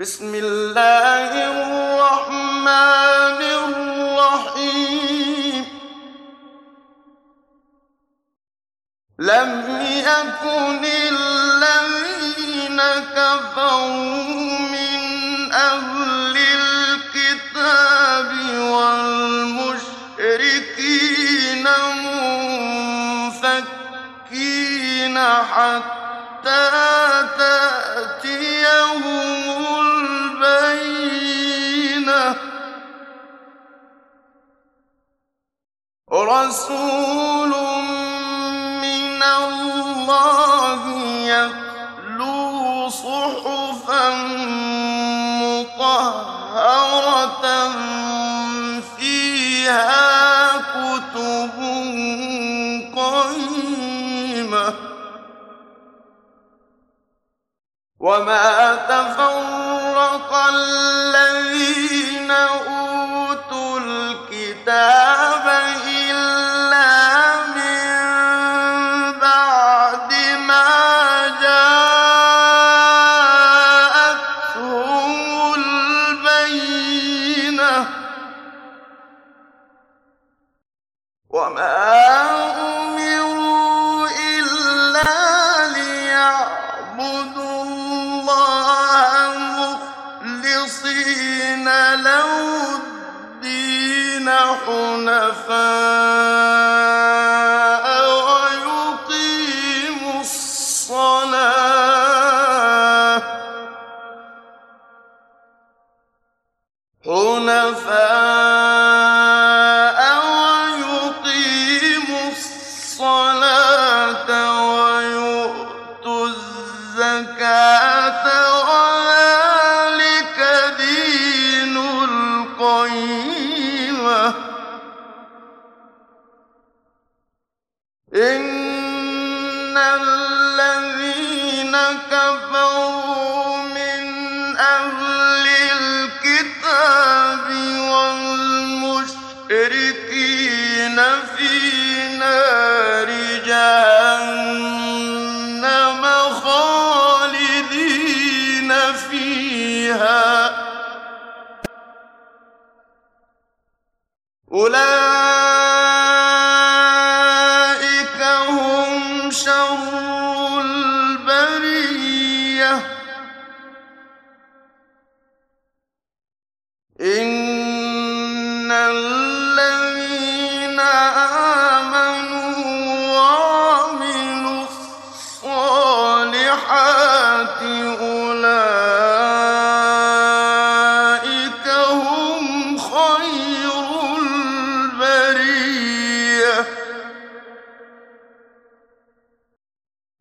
بسم الله الرحمن الرحيم. لم يكن الذين كفروا من أهل الكتاب والمشركين منفكين حتى رسول من الله يتلو صحفا مطهرة فيها كتب وما تفرق الذين أوتوا الكتاب إلا من بعد ما جاءتهم البينة وما حنفاء الصلاة ويؤتوا الزكاة وذلك دين القيمة. إن الذين كفروا فيها. أولئك هم شر البرية.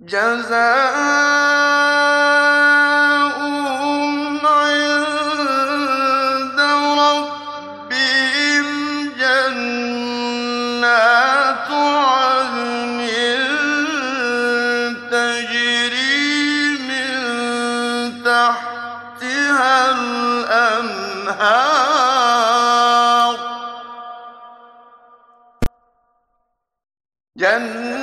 جزاؤهم عند ربهم جنات عدن تجري من تحتها الأنهار. جنات